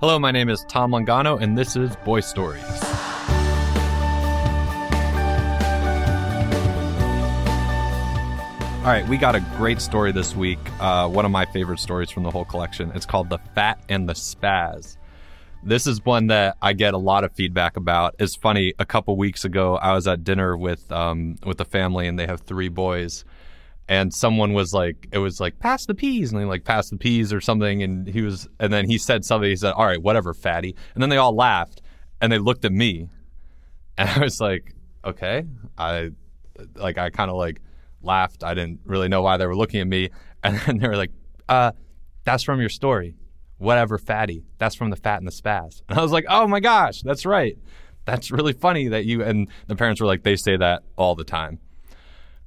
Hello, my name is Tom Longano, and this is Boy Stories. All right, we got a great story this week. Uh, one of my favorite stories from the whole collection. It's called The Fat and the Spaz. This is one that I get a lot of feedback about. It's funny. A couple weeks ago, I was at dinner with um, with a family, and they have three boys. And someone was like, it was like, pass the peas, and they like pass the peas or something. And he was, and then he said something. He said, "All right, whatever, fatty." And then they all laughed, and they looked at me, and I was like, "Okay." I like, I kind of like laughed. I didn't really know why they were looking at me, and then they were like, "Uh, that's from your story." whatever fatty. That's from the fat and the spaz. And I was like, oh my gosh, that's right. That's really funny that you and the parents were like, they say that all the time.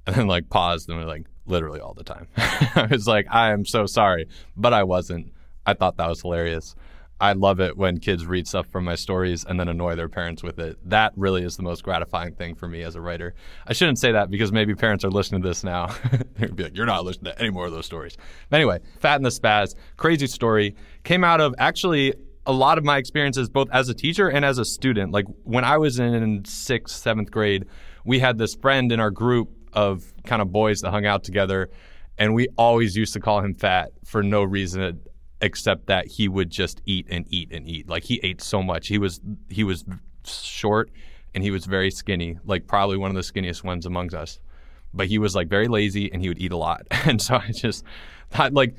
And then like paused and were like, literally all the time. I was like, I am so sorry, but I wasn't. I thought that was hilarious. I love it when kids read stuff from my stories and then annoy their parents with it. That really is the most gratifying thing for me as a writer. I shouldn't say that because maybe parents are listening to this now. They'd be like, you're not listening to any more of those stories. But anyway, Fat and the Spaz, crazy story. Came out of actually a lot of my experiences both as a teacher and as a student. Like when I was in sixth, seventh grade, we had this friend in our group of kind of boys that hung out together. And we always used to call him fat for no reason except that he would just eat and eat and eat. Like he ate so much. He was he was short and he was very skinny, like probably one of the skinniest ones amongst us. But he was like very lazy and he would eat a lot. And so I just thought like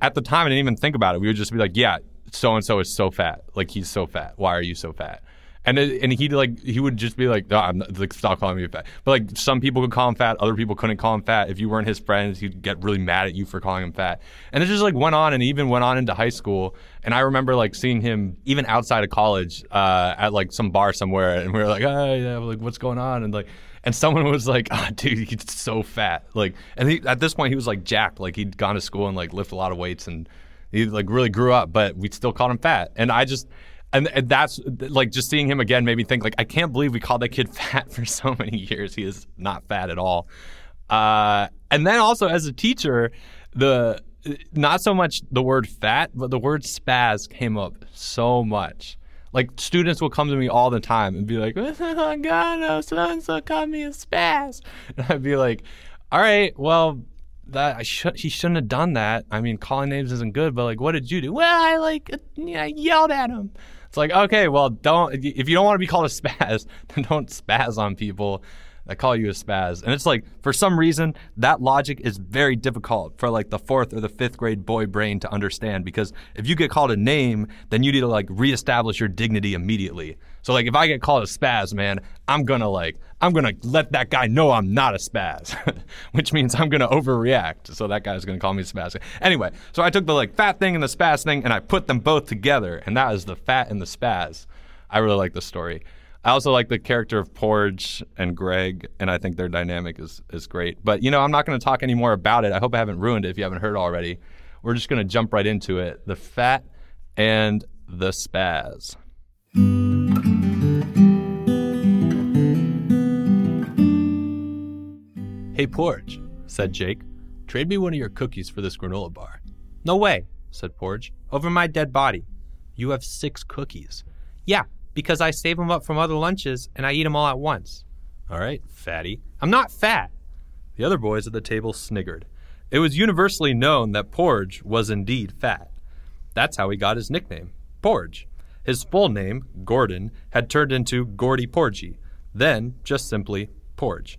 at the time I didn't even think about it. We would just be like, yeah, so and so is so fat. Like he's so fat. Why are you so fat? And it, and he like he would just be like, I'm not, like stop calling me fat. But like some people could call him fat, other people couldn't call him fat. If you weren't his friends, he'd get really mad at you for calling him fat. And it just like went on and even went on into high school. And I remember like seeing him even outside of college uh, at like some bar somewhere, and we were like, oh yeah, like what's going on? And like and someone was like, oh, dude, he's so fat. Like, and he, at this point, he was like jacked. Like, he'd gone to school and like lift a lot of weights and he like really grew up, but we still called him fat. And I just, and, and that's like just seeing him again made me think like I can't believe we called that kid fat for so many years. He is not fat at all. Uh, and then also as a teacher, the not so much the word fat, but the word spaz came up so much. Like students will come to me all the time and be like, "Oh God, no, so and so called me a spaz," and I'd be like, "All right, well, that I should he shouldn't have done that. I mean, calling names isn't good, but like, what did you do? Well, I like I yelled at him. It's like, okay, well, don't if you don't want to be called a spaz, then don't spaz on people that call you a spaz. And it's like, for some reason, that logic is very difficult for like the fourth or the fifth grade boy brain to understand because if you get called a name, then you need to like reestablish your dignity immediately. So like if I get called a spaz, man, I'm gonna like I'm gonna let that guy know I'm not a spaz, which means I'm gonna overreact. So that guy's gonna call me a spaz. Anyway, so I took the like fat thing and the spaz thing and I put them both together, and that is the fat and the spaz. I really like the story. I also like the character of Porge and Greg, and I think their dynamic is is great. But you know, I'm not going to talk any more about it. I hope I haven't ruined it if you haven't heard already. We're just going to jump right into it. The fat and the spaz. Hey, Porge, said Jake. Trade me one of your cookies for this granola bar. No way, said Porge. Over my dead body. You have six cookies. Yeah, because I save them up from other lunches and I eat them all at once. All right, fatty. I'm not fat. The other boys at the table sniggered. It was universally known that Porge was indeed fat. That's how he got his nickname, Porge. His full name, Gordon, had turned into Gordy Porgy, then just simply Porge.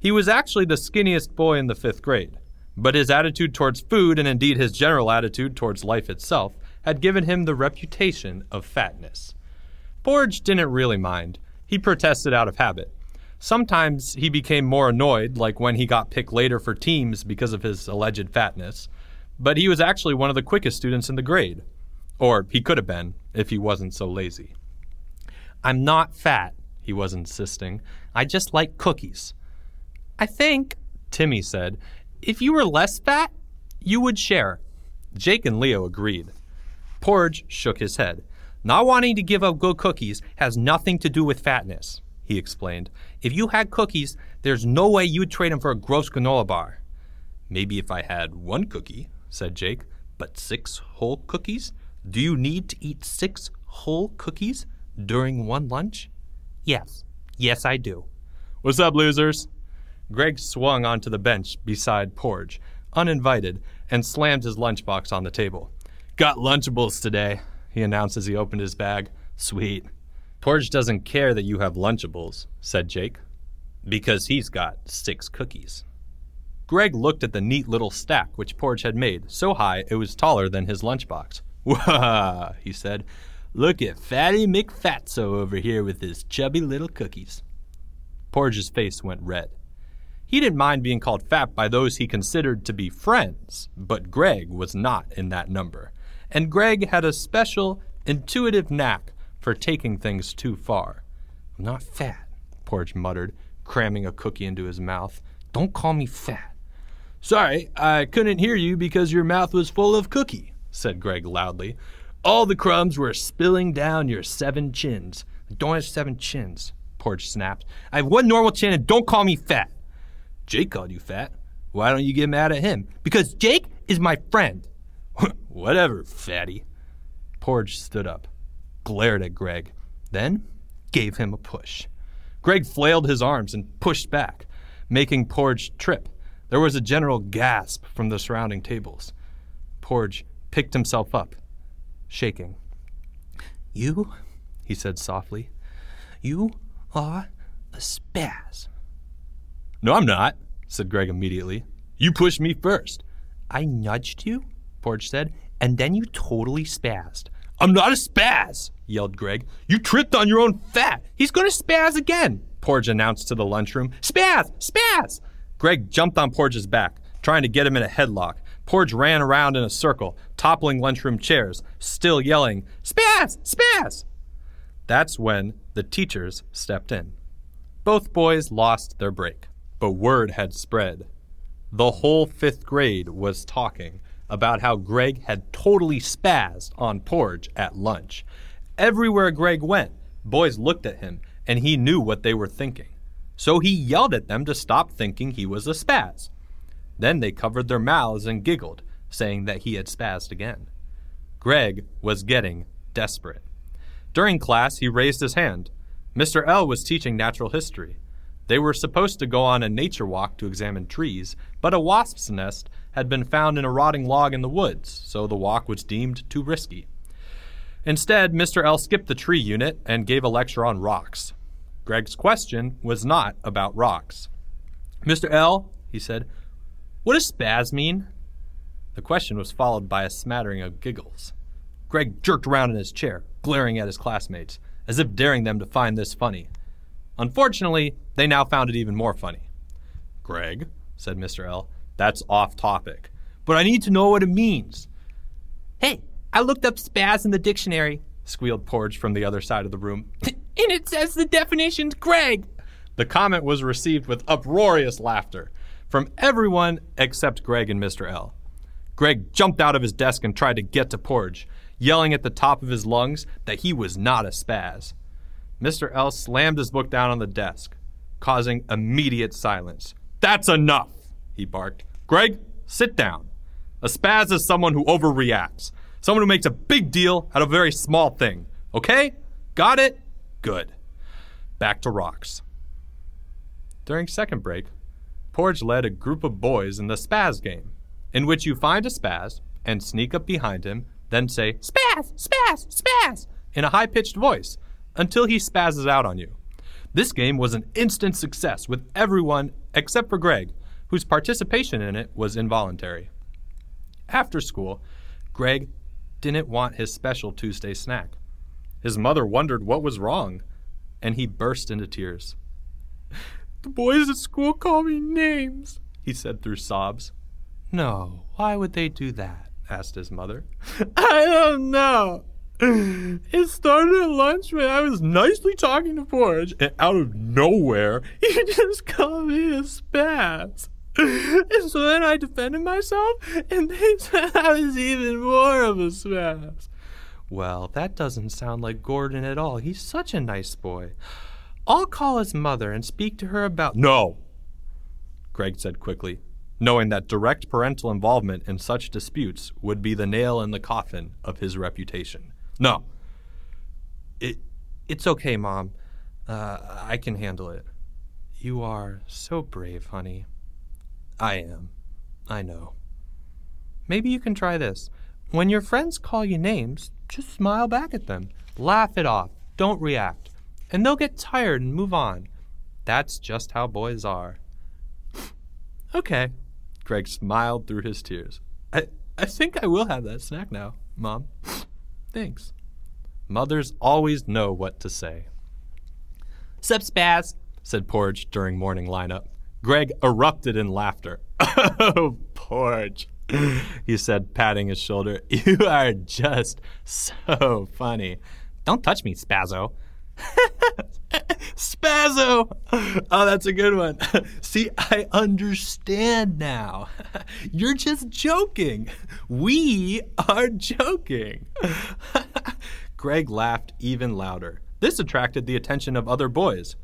He was actually the skinniest boy in the fifth grade, but his attitude towards food, and indeed his general attitude towards life itself, had given him the reputation of fatness. Porge didn't really mind. He protested out of habit. Sometimes he became more annoyed, like when he got picked later for teams because of his alleged fatness, but he was actually one of the quickest students in the grade. Or he could have been, if he wasn't so lazy. I'm not fat, he was insisting. I just like cookies. I think, Timmy said, if you were less fat, you would share. Jake and Leo agreed. Porge shook his head. Not wanting to give up good cookies has nothing to do with fatness, he explained. If you had cookies, there's no way you'd trade them for a gross granola bar. Maybe if I had one cookie, said Jake, but six whole cookies? Do you need to eat six whole cookies during one lunch? Yes. Yes, I do. What's up, losers? Greg swung onto the bench beside Porge, uninvited, and slammed his lunchbox on the table. Got Lunchables today, he announced as he opened his bag. Sweet. Porge doesn't care that you have Lunchables, said Jake, because he's got six cookies. Greg looked at the neat little stack which Porge had made, so high it was taller than his lunchbox. Wah, he said. Look at Fatty McFatso over here with his chubby little cookies. Porge's face went red. He didn't mind being called fat by those he considered to be friends, but Greg was not in that number. And Greg had a special, intuitive knack for taking things too far. I'm not fat, Porge muttered, cramming a cookie into his mouth. Don't call me fat. Sorry, I couldn't hear you because your mouth was full of cookie, said Greg loudly. All the crumbs were spilling down your seven chins. I don't have seven chins, Porge snapped. I have one normal chin and don't call me fat. Jake called you fat. Why don't you get mad at him? Because Jake is my friend. Whatever, fatty. Porge stood up, glared at Greg, then gave him a push. Greg flailed his arms and pushed back, making Porge trip. There was a general gasp from the surrounding tables. Porge picked himself up, shaking. You, he said softly, you are a spaz. No, I'm not, said Greg immediately. You pushed me first. I nudged you, Porge said, and then you totally spazzed. I'm not a spaz, yelled Greg. You tripped on your own fat. He's going to spaz again, Porge announced to the lunchroom. Spaz! Spaz! Greg jumped on Porge's back, trying to get him in a headlock. Porge ran around in a circle, toppling lunchroom chairs, still yelling, Spaz! Spaz! That's when the teachers stepped in. Both boys lost their break. But word had spread. The whole fifth grade was talking about how Greg had totally spazzed on Porge at lunch. Everywhere Greg went, boys looked at him, and he knew what they were thinking. So he yelled at them to stop thinking he was a spaz. Then they covered their mouths and giggled, saying that he had spazzed again. Greg was getting desperate. During class, he raised his hand. Mr. L was teaching natural history. They were supposed to go on a nature walk to examine trees, but a wasp's nest had been found in a rotting log in the woods, so the walk was deemed too risky. Instead, Mr. L skipped the tree unit and gave a lecture on rocks. Greg's question was not about rocks. Mr. L, he said, what does spaz mean? The question was followed by a smattering of giggles. Greg jerked around in his chair, glaring at his classmates, as if daring them to find this funny. Unfortunately, they now found it even more funny. Greg, said Mr. L, that's off topic. But I need to know what it means. Hey, I looked up spaz in the dictionary, squealed Porge from the other side of the room. and it says the definition's Greg. The comment was received with uproarious laughter from everyone except Greg and Mr. L. Greg jumped out of his desk and tried to get to Porge, yelling at the top of his lungs that he was not a spaz. Mr. L slammed his book down on the desk, causing immediate silence. That's enough, he barked. Greg, sit down. A spaz is someone who overreacts, someone who makes a big deal out of a very small thing. Okay? Got it? Good. Back to rocks. During second break, Porge led a group of boys in the spaz game, in which you find a spaz and sneak up behind him, then say, Spaz! Spaz! Spaz! in a high pitched voice until he spazzes out on you. This game was an instant success with everyone except for Greg, whose participation in it was involuntary. After school, Greg didn't want his special Tuesday snack. His mother wondered what was wrong, and he burst into tears. The boys at school call me names, he said through sobs. No, why would they do that? asked his mother. I don't know. It started at lunch when I was nicely talking to Porge, and out of nowhere, he just called me a spaz. And so then I defended myself, and they said I was even more of a smash. Well, that doesn't sound like Gordon at all. He's such a nice boy. I'll call his mother and speak to her about. No, Greg said quickly. knowing that direct parental involvement in such disputes would be the nail in the coffin of his reputation. No. It, it's okay, Mom. Uh, I can handle it. You are so brave, honey. I am. I know. Maybe you can try this. When your friends call you names, just smile back at them. Laugh it off. Don't react. And they'll get tired and move on. That's just how boys are. okay. Greg smiled through his tears. I, I think I will have that snack now, Mom. Thanks. Mothers always know what to say. Sup, Spaz, said Porge during morning lineup. Greg erupted in laughter. Oh, Porge, he said, patting his shoulder. You are just so funny. Don't touch me, Spazzo. Spazzo! Oh, that's a good one. See, I understand now. You're just joking. We are joking. Greg laughed even louder. This attracted the attention of other boys.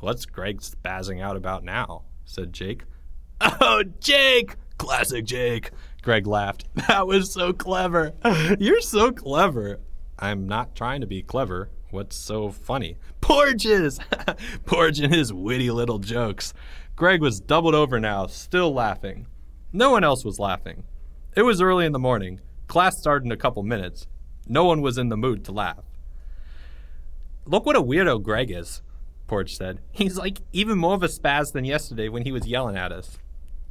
What's Greg spazzing out about now? Said Jake. Oh, Jake! Classic Jake. Greg laughed. That was so clever. You're so clever. I'm not trying to be clever. What's so funny? Porges! Porge and his witty little jokes. Greg was doubled over now, still laughing. No one else was laughing. It was early in the morning. Class started in a couple minutes. No one was in the mood to laugh. Look what a weirdo Greg is, Porge said. He's like even more of a spaz than yesterday when he was yelling at us.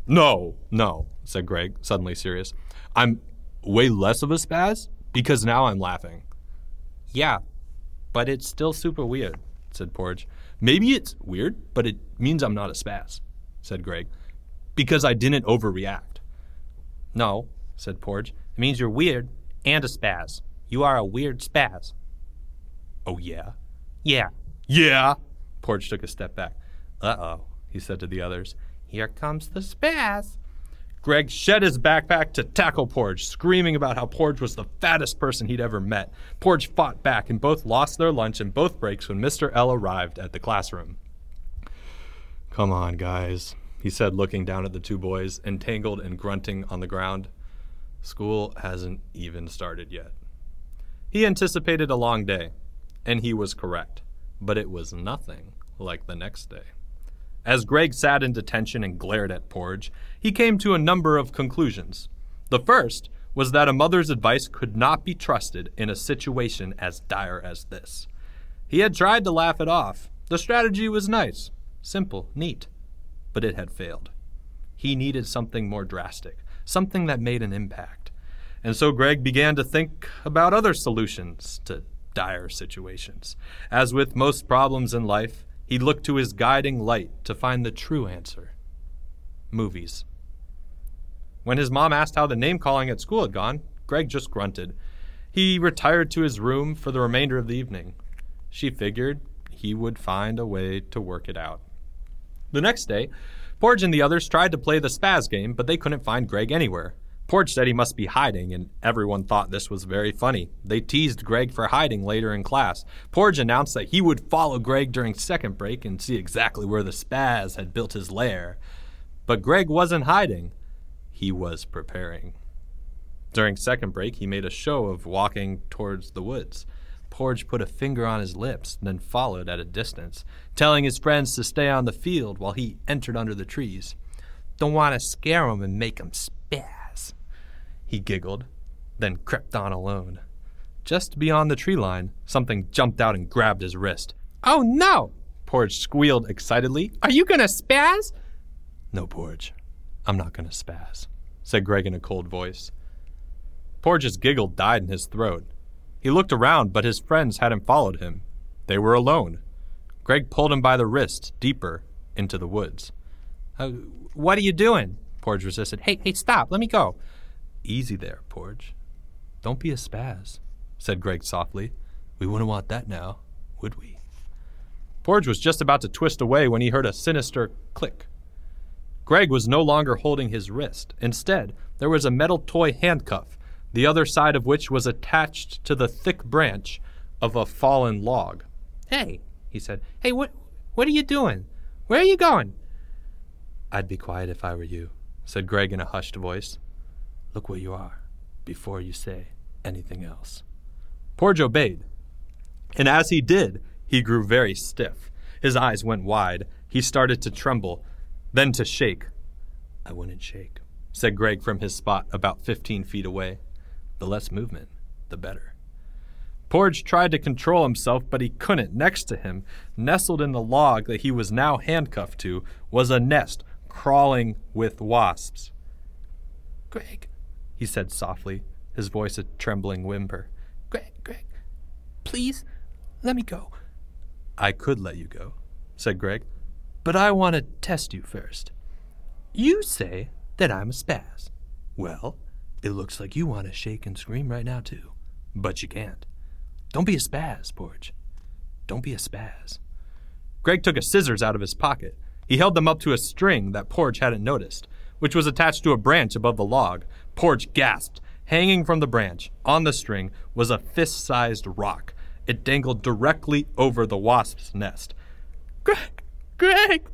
No, no, said Greg, suddenly serious. I'm way less of a spaz because now I'm laughing. Yeah, but it's still super weird, said Porge. Maybe it's weird, but it means I'm not a spaz, said Greg, because I didn't overreact. No, said Porge. It means you're weird and a spaz. You are a weird spaz. Oh, yeah? Yeah. Yeah! Porge took a step back. Uh oh, he said to the others. Here comes the spaz. Greg shed his backpack to tackle Porge, screaming about how Porge was the fattest person he'd ever met. Porge fought back, and both lost their lunch in both breaks when Mr. L arrived at the classroom. Come on, guys, he said, looking down at the two boys, entangled and grunting on the ground. School hasn't even started yet. He anticipated a long day, and he was correct, but it was nothing like the next day. As Greg sat in detention and glared at Porge, he came to a number of conclusions. The first was that a mother's advice could not be trusted in a situation as dire as this. He had tried to laugh it off. The strategy was nice, simple, neat, but it had failed. He needed something more drastic, something that made an impact. And so Greg began to think about other solutions to dire situations. As with most problems in life, he looked to his guiding light to find the true answer movies. When his mom asked how the name calling at school had gone, Greg just grunted. He retired to his room for the remainder of the evening. She figured he would find a way to work it out. The next day, Porge and the others tried to play the spaz game, but they couldn't find Greg anywhere. Porge said he must be hiding, and everyone thought this was very funny. They teased Greg for hiding later in class. Porge announced that he would follow Greg during second break and see exactly where the spaz had built his lair. But Greg wasn't hiding, he was preparing. During second break, he made a show of walking towards the woods. Porge put a finger on his lips, then followed at a distance, telling his friends to stay on the field while he entered under the trees. Don't want to scare 'em and make 'em spaz he giggled, then crept on alone. Just beyond the tree line, something jumped out and grabbed his wrist. Oh no! Porge squealed excitedly. Are you gonna spaz? No, Porge. I'm not gonna spaz, said Greg in a cold voice. Porge's giggle died in his throat. He looked around, but his friends hadn't followed him. They were alone. Greg pulled him by the wrist deeper into the woods. Uh, what are you doing? Porge resisted. Hey, hey, stop. Let me go. Easy there, Porge. Don't be a spaz, said Greg softly. We wouldn't want that now, would we? Porge was just about to twist away when he heard a sinister click. Greg was no longer holding his wrist. Instead, there was a metal toy handcuff, the other side of which was attached to the thick branch of a fallen log. Hey, he said. Hey, what what are you doing? Where are you going? I'd be quiet if I were you, said Greg in a hushed voice. Look where you are before you say anything else. Porge obeyed. And as he did, he grew very stiff. His eyes went wide. He started to tremble, then to shake. I wouldn't shake, said Greg from his spot about 15 feet away. The less movement, the better. Porge tried to control himself, but he couldn't. Next to him, nestled in the log that he was now handcuffed to, was a nest crawling with wasps. Greg, he said softly, his voice a trembling whimper. Greg, Greg, please let me go. I could let you go, said Greg, but I want to test you first. You say that I'm a spaz. Well, it looks like you want to shake and scream right now, too. But you can't. Don't be a spaz, Porge. Don't be a spaz. Greg took a scissors out of his pocket. He held them up to a string that Porge hadn't noticed, which was attached to a branch above the log. Porge gasped. Hanging from the branch, on the string, was a fist sized rock. It dangled directly over the wasp's nest. Greg! Greg!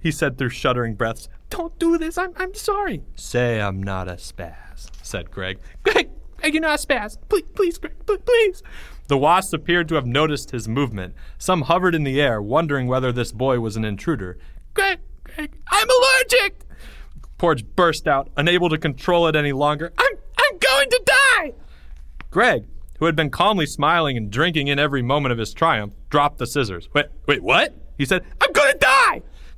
He said through shuddering breaths. Don't do this. I'm, I'm sorry. Say I'm not a spaz, said Greg. Greg! Greg, you're not a spaz. Please, please, Greg, please. The wasps appeared to have noticed his movement. Some hovered in the air, wondering whether this boy was an intruder. Greg, Greg, I'm allergic! Porge burst out, unable to control it any longer. I'm, I'm going to die! Greg, who had been calmly smiling and drinking in every moment of his triumph, dropped the scissors. Wait, wait, what? He said, I'm going to die!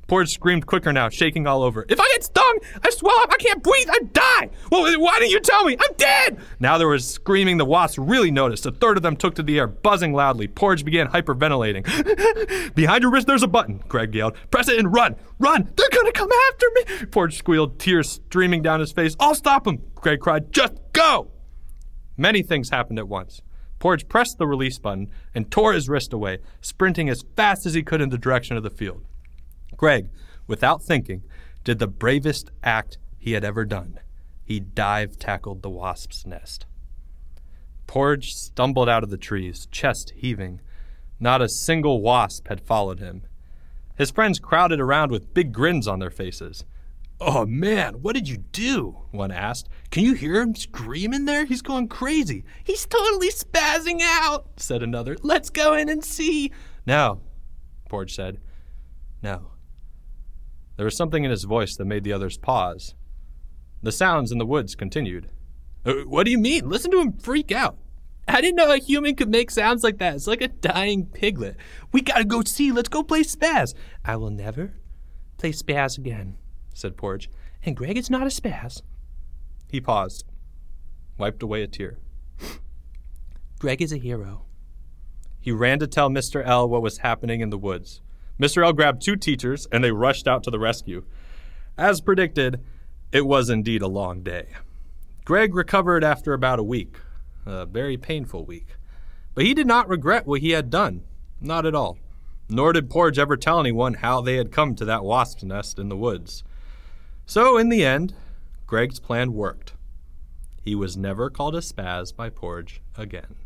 Porge screamed quicker now, shaking all over. If I get stung, I swell up, I can't breathe, I die! Well, why didn't you tell me? I'm dead! Now there was screaming the wasps really noticed. A third of them took to the air, buzzing loudly. Porge began hyperventilating. Behind your wrist, there's a button, Greg yelled. Press it and run! Run! They're gonna come after me! Porge squealed, tears streaming down his face. I'll stop them! Greg cried. Just go! Many things happened at once. Porge pressed the release button and tore his wrist away, sprinting as fast as he could in the direction of the field. Greg, without thinking, did the bravest act he had ever done. He dive tackled the wasp's nest. Porge stumbled out of the trees, chest heaving. Not a single wasp had followed him. His friends crowded around with big grins on their faces. Oh man, what did you do? One asked. Can you hear him screaming there? He's going crazy. He's totally spazzing out, said another. Let's go in and see. No, Porge said. No. There was something in his voice that made the others pause. The sounds in the woods continued. Uh, what do you mean? Listen to him freak out. I didn't know a human could make sounds like that. It's like a dying piglet. We gotta go see. Let's go play spaz. I will never play spaz again, said Porge. And Greg is not a spaz. He paused, wiped away a tear. Greg is a hero. He ran to tell Mr. L what was happening in the woods. Mr. L grabbed two teachers and they rushed out to the rescue. As predicted, it was indeed a long day. Greg recovered after about a week, a very painful week. But he did not regret what he had done, not at all. Nor did Porge ever tell anyone how they had come to that wasp's nest in the woods. So, in the end, Greg's plan worked. He was never called a spaz by Porge again.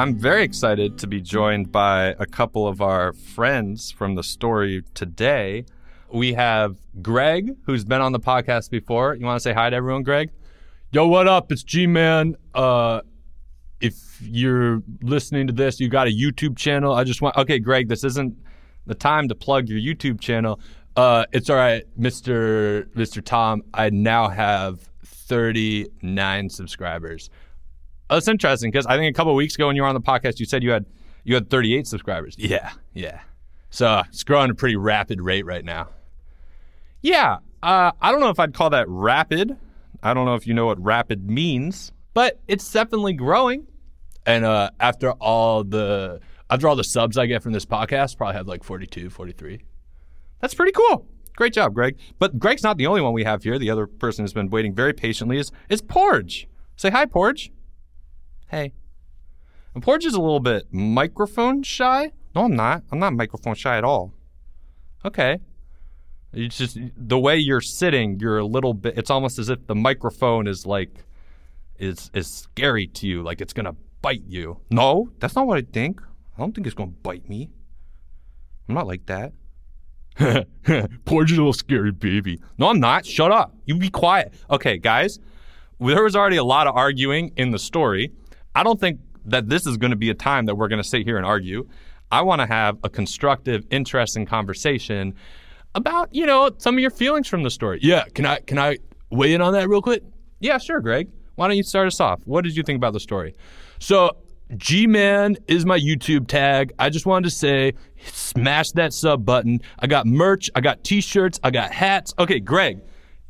I'm very excited to be joined by a couple of our friends from the story today. We have Greg, who's been on the podcast before. You want to say hi to everyone, Greg? Yo, what up? It's G Man. Uh, if you're listening to this, you got a YouTube channel. I just want, okay, Greg, this isn't the time to plug your YouTube channel. Uh, it's all right, Mr. Mr. Tom. I now have 39 subscribers. Oh, that's interesting because I think a couple weeks ago when you were on the podcast, you said you had you had 38 subscribers. Yeah, yeah. So it's growing at a pretty rapid rate right now. Yeah, uh, I don't know if I'd call that rapid. I don't know if you know what rapid means, but it's definitely growing. And uh, after all the after all the subs I get from this podcast, probably have like 42, 43. That's pretty cool. Great job, Greg. But Greg's not the only one we have here. The other person who's been waiting very patiently is is Porge. Say hi, Porge. Hey. And Porge is a little bit microphone shy. No, I'm not. I'm not microphone shy at all. Okay. It's just the way you're sitting, you're a little bit it's almost as if the microphone is like is is scary to you, like it's gonna bite you. No, that's not what I think. I don't think it's gonna bite me. I'm not like that. Porge is a little scary baby. No, I'm not. Shut up. You be quiet. Okay, guys, there was already a lot of arguing in the story. I don't think that this is going to be a time that we're going to sit here and argue. I want to have a constructive, interesting conversation about, you know, some of your feelings from the story. Yeah, can I can I weigh in on that real quick? Yeah, sure, Greg. Why don't you start us off? What did you think about the story? So G Man is my YouTube tag. I just wanted to say, smash that sub button. I got merch, I got t shirts, I got hats. Okay, Greg,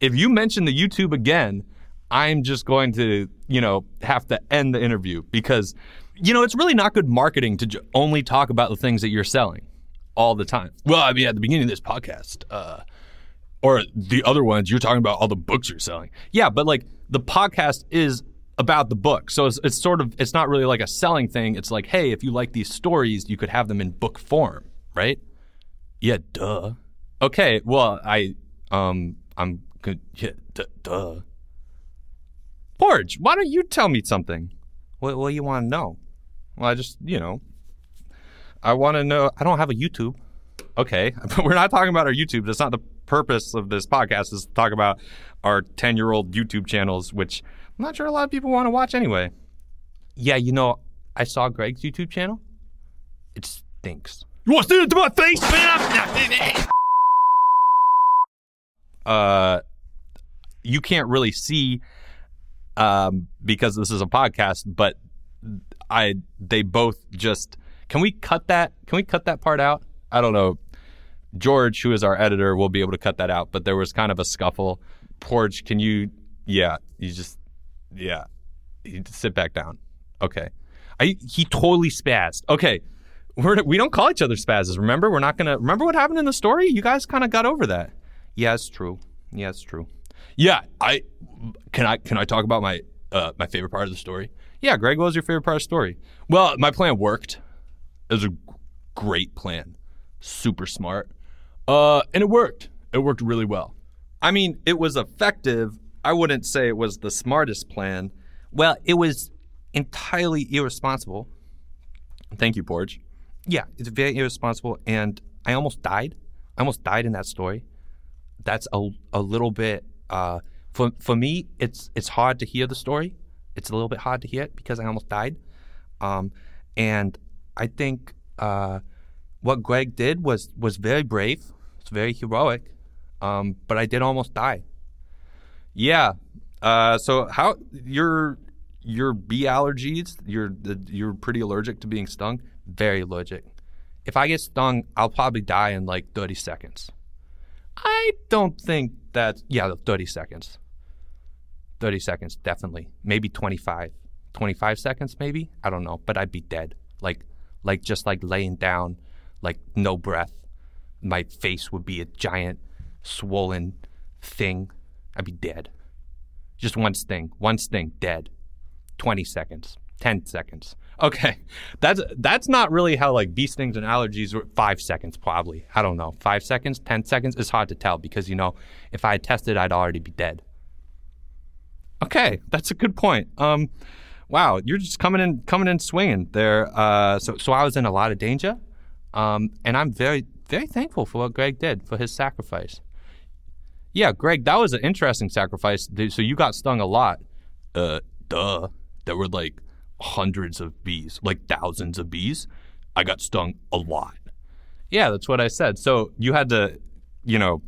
if you mention the YouTube again, I'm just going to, you know, have to end the interview because, you know, it's really not good marketing to j- only talk about the things that you're selling all the time. Well, I mean, at the beginning of this podcast, uh, or the other ones, you're talking about all the books you're selling. Yeah, but like the podcast is about the book. So it's, it's sort of, it's not really like a selling thing. It's like, hey, if you like these stories, you could have them in book form, right? Yeah, duh. Okay, well, I, um, I'm good. Yeah, d- duh. Porge, why don't you tell me something? What, what do you want to know? Well, I just, you know, I want to know. I don't have a YouTube. Okay, but we're not talking about our YouTube. That's not the purpose of this podcast. Is to talk about our ten-year-old YouTube channels, which I'm not sure a lot of people want to watch anyway. Yeah, you know, I saw Greg's YouTube channel. It stinks. You want to see it to my face, man? uh, you can't really see um, because this is a podcast, but I they both just can we cut that? Can we cut that part out? I don't know. George, who is our editor, will be able to cut that out. But there was kind of a scuffle. Porge, can you? Yeah, you just yeah, you just sit back down. Okay, I he totally spazzed. Okay. We're, we don't call each other spazzes. Remember, we're not gonna remember what happened in the story. You guys kind of got over that. Yeah, it's true. Yeah, it's true. Yeah, I can I can I talk about my uh, my favorite part of the story? Yeah, Greg, what was your favorite part of the story? Well, my plan worked. It was a great plan, super smart, uh, and it worked. It worked really well. I mean, it was effective. I wouldn't say it was the smartest plan. Well, it was entirely irresponsible. Thank you, Porge. Yeah, it's very irresponsible, and I almost died. I almost died in that story. That's a, a little bit uh, for for me. It's it's hard to hear the story. It's a little bit hard to hear it because I almost died. Um, and I think uh, what Greg did was was very brave. It's very heroic. Um, but I did almost die. Yeah. Uh, so how your your bee allergies? You're you're pretty allergic to being stung. Very allergic. If I get stung, I'll probably die in like 30 seconds. I don't think that. Yeah, 30 seconds. 30 seconds, definitely. Maybe 25. 25 seconds, maybe? I don't know. But I'd be dead. Like, like just like laying down, like no breath. My face would be a giant, swollen thing. I'd be dead. Just one sting. One sting, dead. 20 seconds. 10 seconds. Okay. That's that's not really how like bee stings and allergies were 5 seconds probably. I don't know. 5 seconds, 10 seconds is hard to tell because you know, if I had tested I'd already be dead. Okay, that's a good point. Um, wow, you're just coming in, coming in swinging there. Uh, so, so I was in a lot of danger, um, and I'm very, very thankful for what Greg did for his sacrifice. Yeah, Greg, that was an interesting sacrifice. So you got stung a lot. Uh, duh. There were like hundreds of bees, like thousands of bees. I got stung a lot. Yeah, that's what I said. So you had to, you know,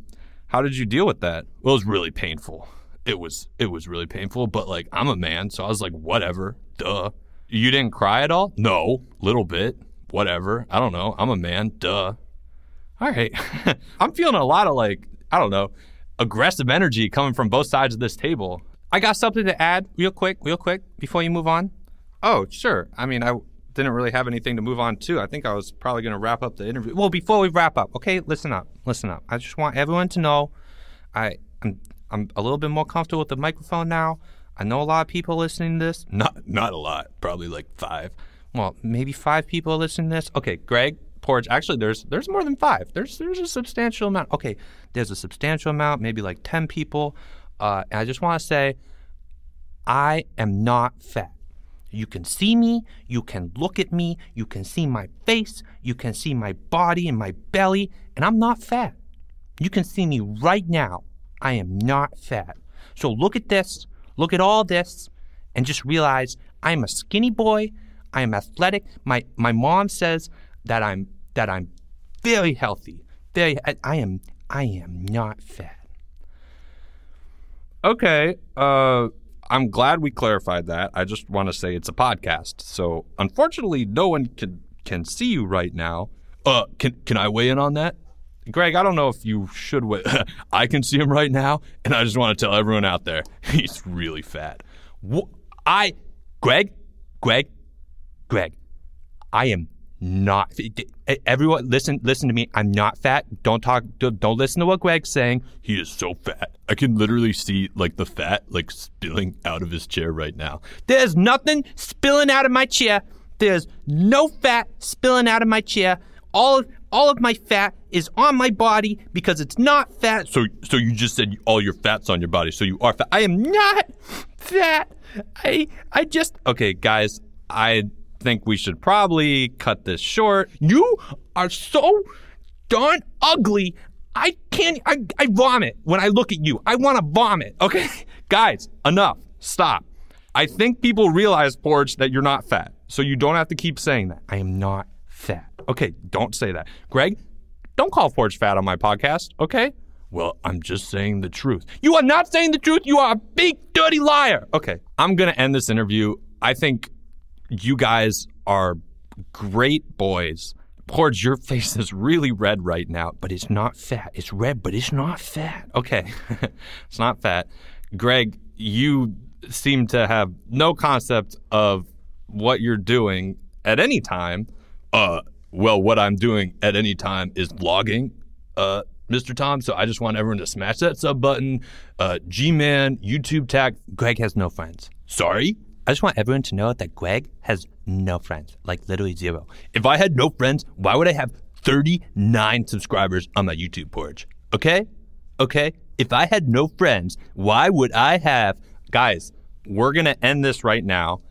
how did you deal with that? Well, it was really painful it was it was really painful. But like I'm a man, so I was like, whatever, duh. You didn't cry at all? No, little bit, whatever. I don't know. I'm a man, duh. All right, I'm feeling a lot of like I don't know, aggressive energy coming from both sides of this table. I got something to add, real quick, real quick, before you move on. Oh, sure. I mean, I didn't really have anything to move on to. I think I was probably going to wrap up the interview. Well, before we wrap up, okay, listen up, listen up. I just want everyone to know, I I'm I'm a little bit more comfortable with the microphone now. I know a lot of people listening to this. Not not a lot, probably like five. Well, maybe five people listening to this. Okay, Greg, Porge. Actually, there's there's more than five. There's there's a substantial amount. Okay, there's a substantial amount, maybe like ten people. Uh, and I just want to say, I am not fat. You can see me, you can look at me, you can see my face, you can see my body and my belly, and I'm not fat. You can see me right now. I am not fat. So look at this, look at all this, and just realize I'm a skinny boy. I am athletic. My my mom says that I'm that I'm very healthy. Very I, I am I am not fat. Okay. Uh, I'm glad we clarified that. I just want to say it's a podcast, so unfortunately, no one can can see you right now. Uh, can can I weigh in on that? Greg, I don't know if you should wait. I can see him right now, and I just want to tell everyone out there he's really fat. Wh- I, Greg, Greg, Greg, I am not. Everyone, listen, listen to me. I'm not fat. Don't talk. Don't listen to what Greg's saying. He is so fat. I can literally see like the fat like spilling out of his chair right now. There's nothing spilling out of my chair. There's no fat spilling out of my chair. All of all of my fat is on my body because it's not fat. So so you just said all your fat's on your body. So you are fat. I am not fat. I I just Okay, guys, I think we should probably cut this short. You are so darn ugly. I can't I, I vomit when I look at you. I want to vomit. Okay, guys, enough. Stop. I think people realize, Porge, that you're not fat. So you don't have to keep saying that. I am not fat. Okay, don't say that. Greg, don't call Porge fat on my podcast, okay? Well, I'm just saying the truth. You are not saying the truth. You are a big, dirty liar. Okay, I'm going to end this interview. I think you guys are great boys. Porge, your face is really red right now, but it's not fat. It's red, but it's not fat. Okay, it's not fat. Greg, you seem to have no concept of what you're doing at any time. Uh, well, what I'm doing at any time is vlogging, uh, Mr. Tom. So I just want everyone to smash that sub button. Uh, G-Man, YouTube tag. Greg has no friends. Sorry? I just want everyone to know that Greg has no friends, like literally zero. If I had no friends, why would I have 39 subscribers on my YouTube Porge? Okay? Okay? If I had no friends, why would I have. Guys, we're going to end this right now.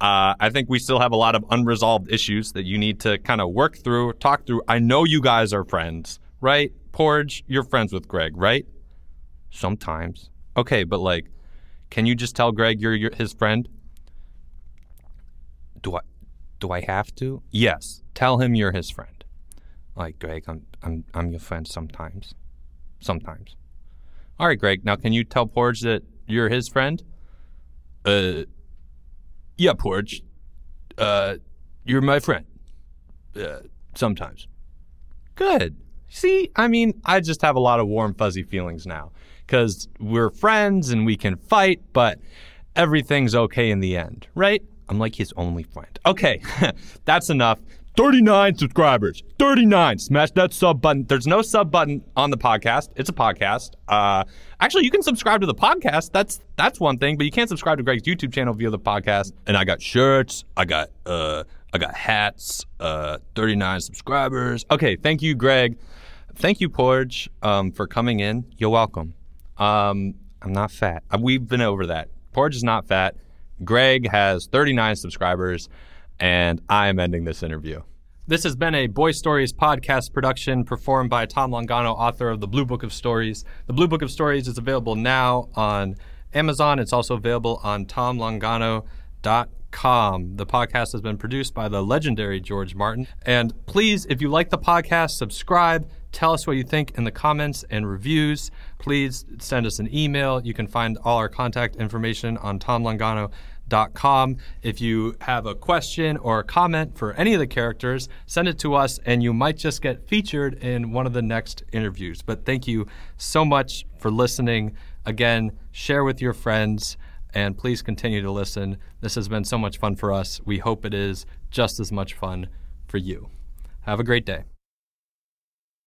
Uh, I think we still have a lot of unresolved issues that you need to kind of work through, talk through. I know you guys are friends, right? Porge, you're friends with Greg, right? Sometimes. Okay, but like, can you just tell Greg you're, you're his friend? Do I? Do I have to? Yes. Tell him you're his friend. Like Greg, I'm I'm I'm your friend sometimes. Sometimes. All right, Greg. Now, can you tell Porge that you're his friend? Uh, yeah, Porge. Uh, you're my friend. Uh, sometimes. Good. See, I mean, I just have a lot of warm, fuzzy feelings now because we're friends and we can fight, but everything's okay in the end, right? I'm like his only friend. Okay, that's enough. 39 subscribers. 39. Smash that sub button. There's no sub button on the podcast. It's a podcast. Uh, actually, you can subscribe to the podcast. That's that's one thing, but you can't subscribe to Greg's YouTube channel via the podcast. And I got shirts. I got uh, I got hats. Uh, 39 subscribers. Okay, thank you, Greg. Thank you, Porge, um, for coming in. You're welcome. Um, I'm not fat. We've been over that. Porge is not fat. Greg has 39 subscribers, and I'm ending this interview. This has been a Boy Stories podcast production performed by Tom Longano, author of The Blue Book of Stories. The Blue Book of Stories is available now on Amazon. It's also available on tomlongano.com. The podcast has been produced by the legendary George Martin. And please, if you like the podcast, subscribe. Tell us what you think in the comments and reviews. Please send us an email. You can find all our contact information on tomlongano.com. If you have a question or a comment for any of the characters, send it to us and you might just get featured in one of the next interviews. But thank you so much for listening. Again, share with your friends and please continue to listen. This has been so much fun for us. We hope it is just as much fun for you. Have a great day.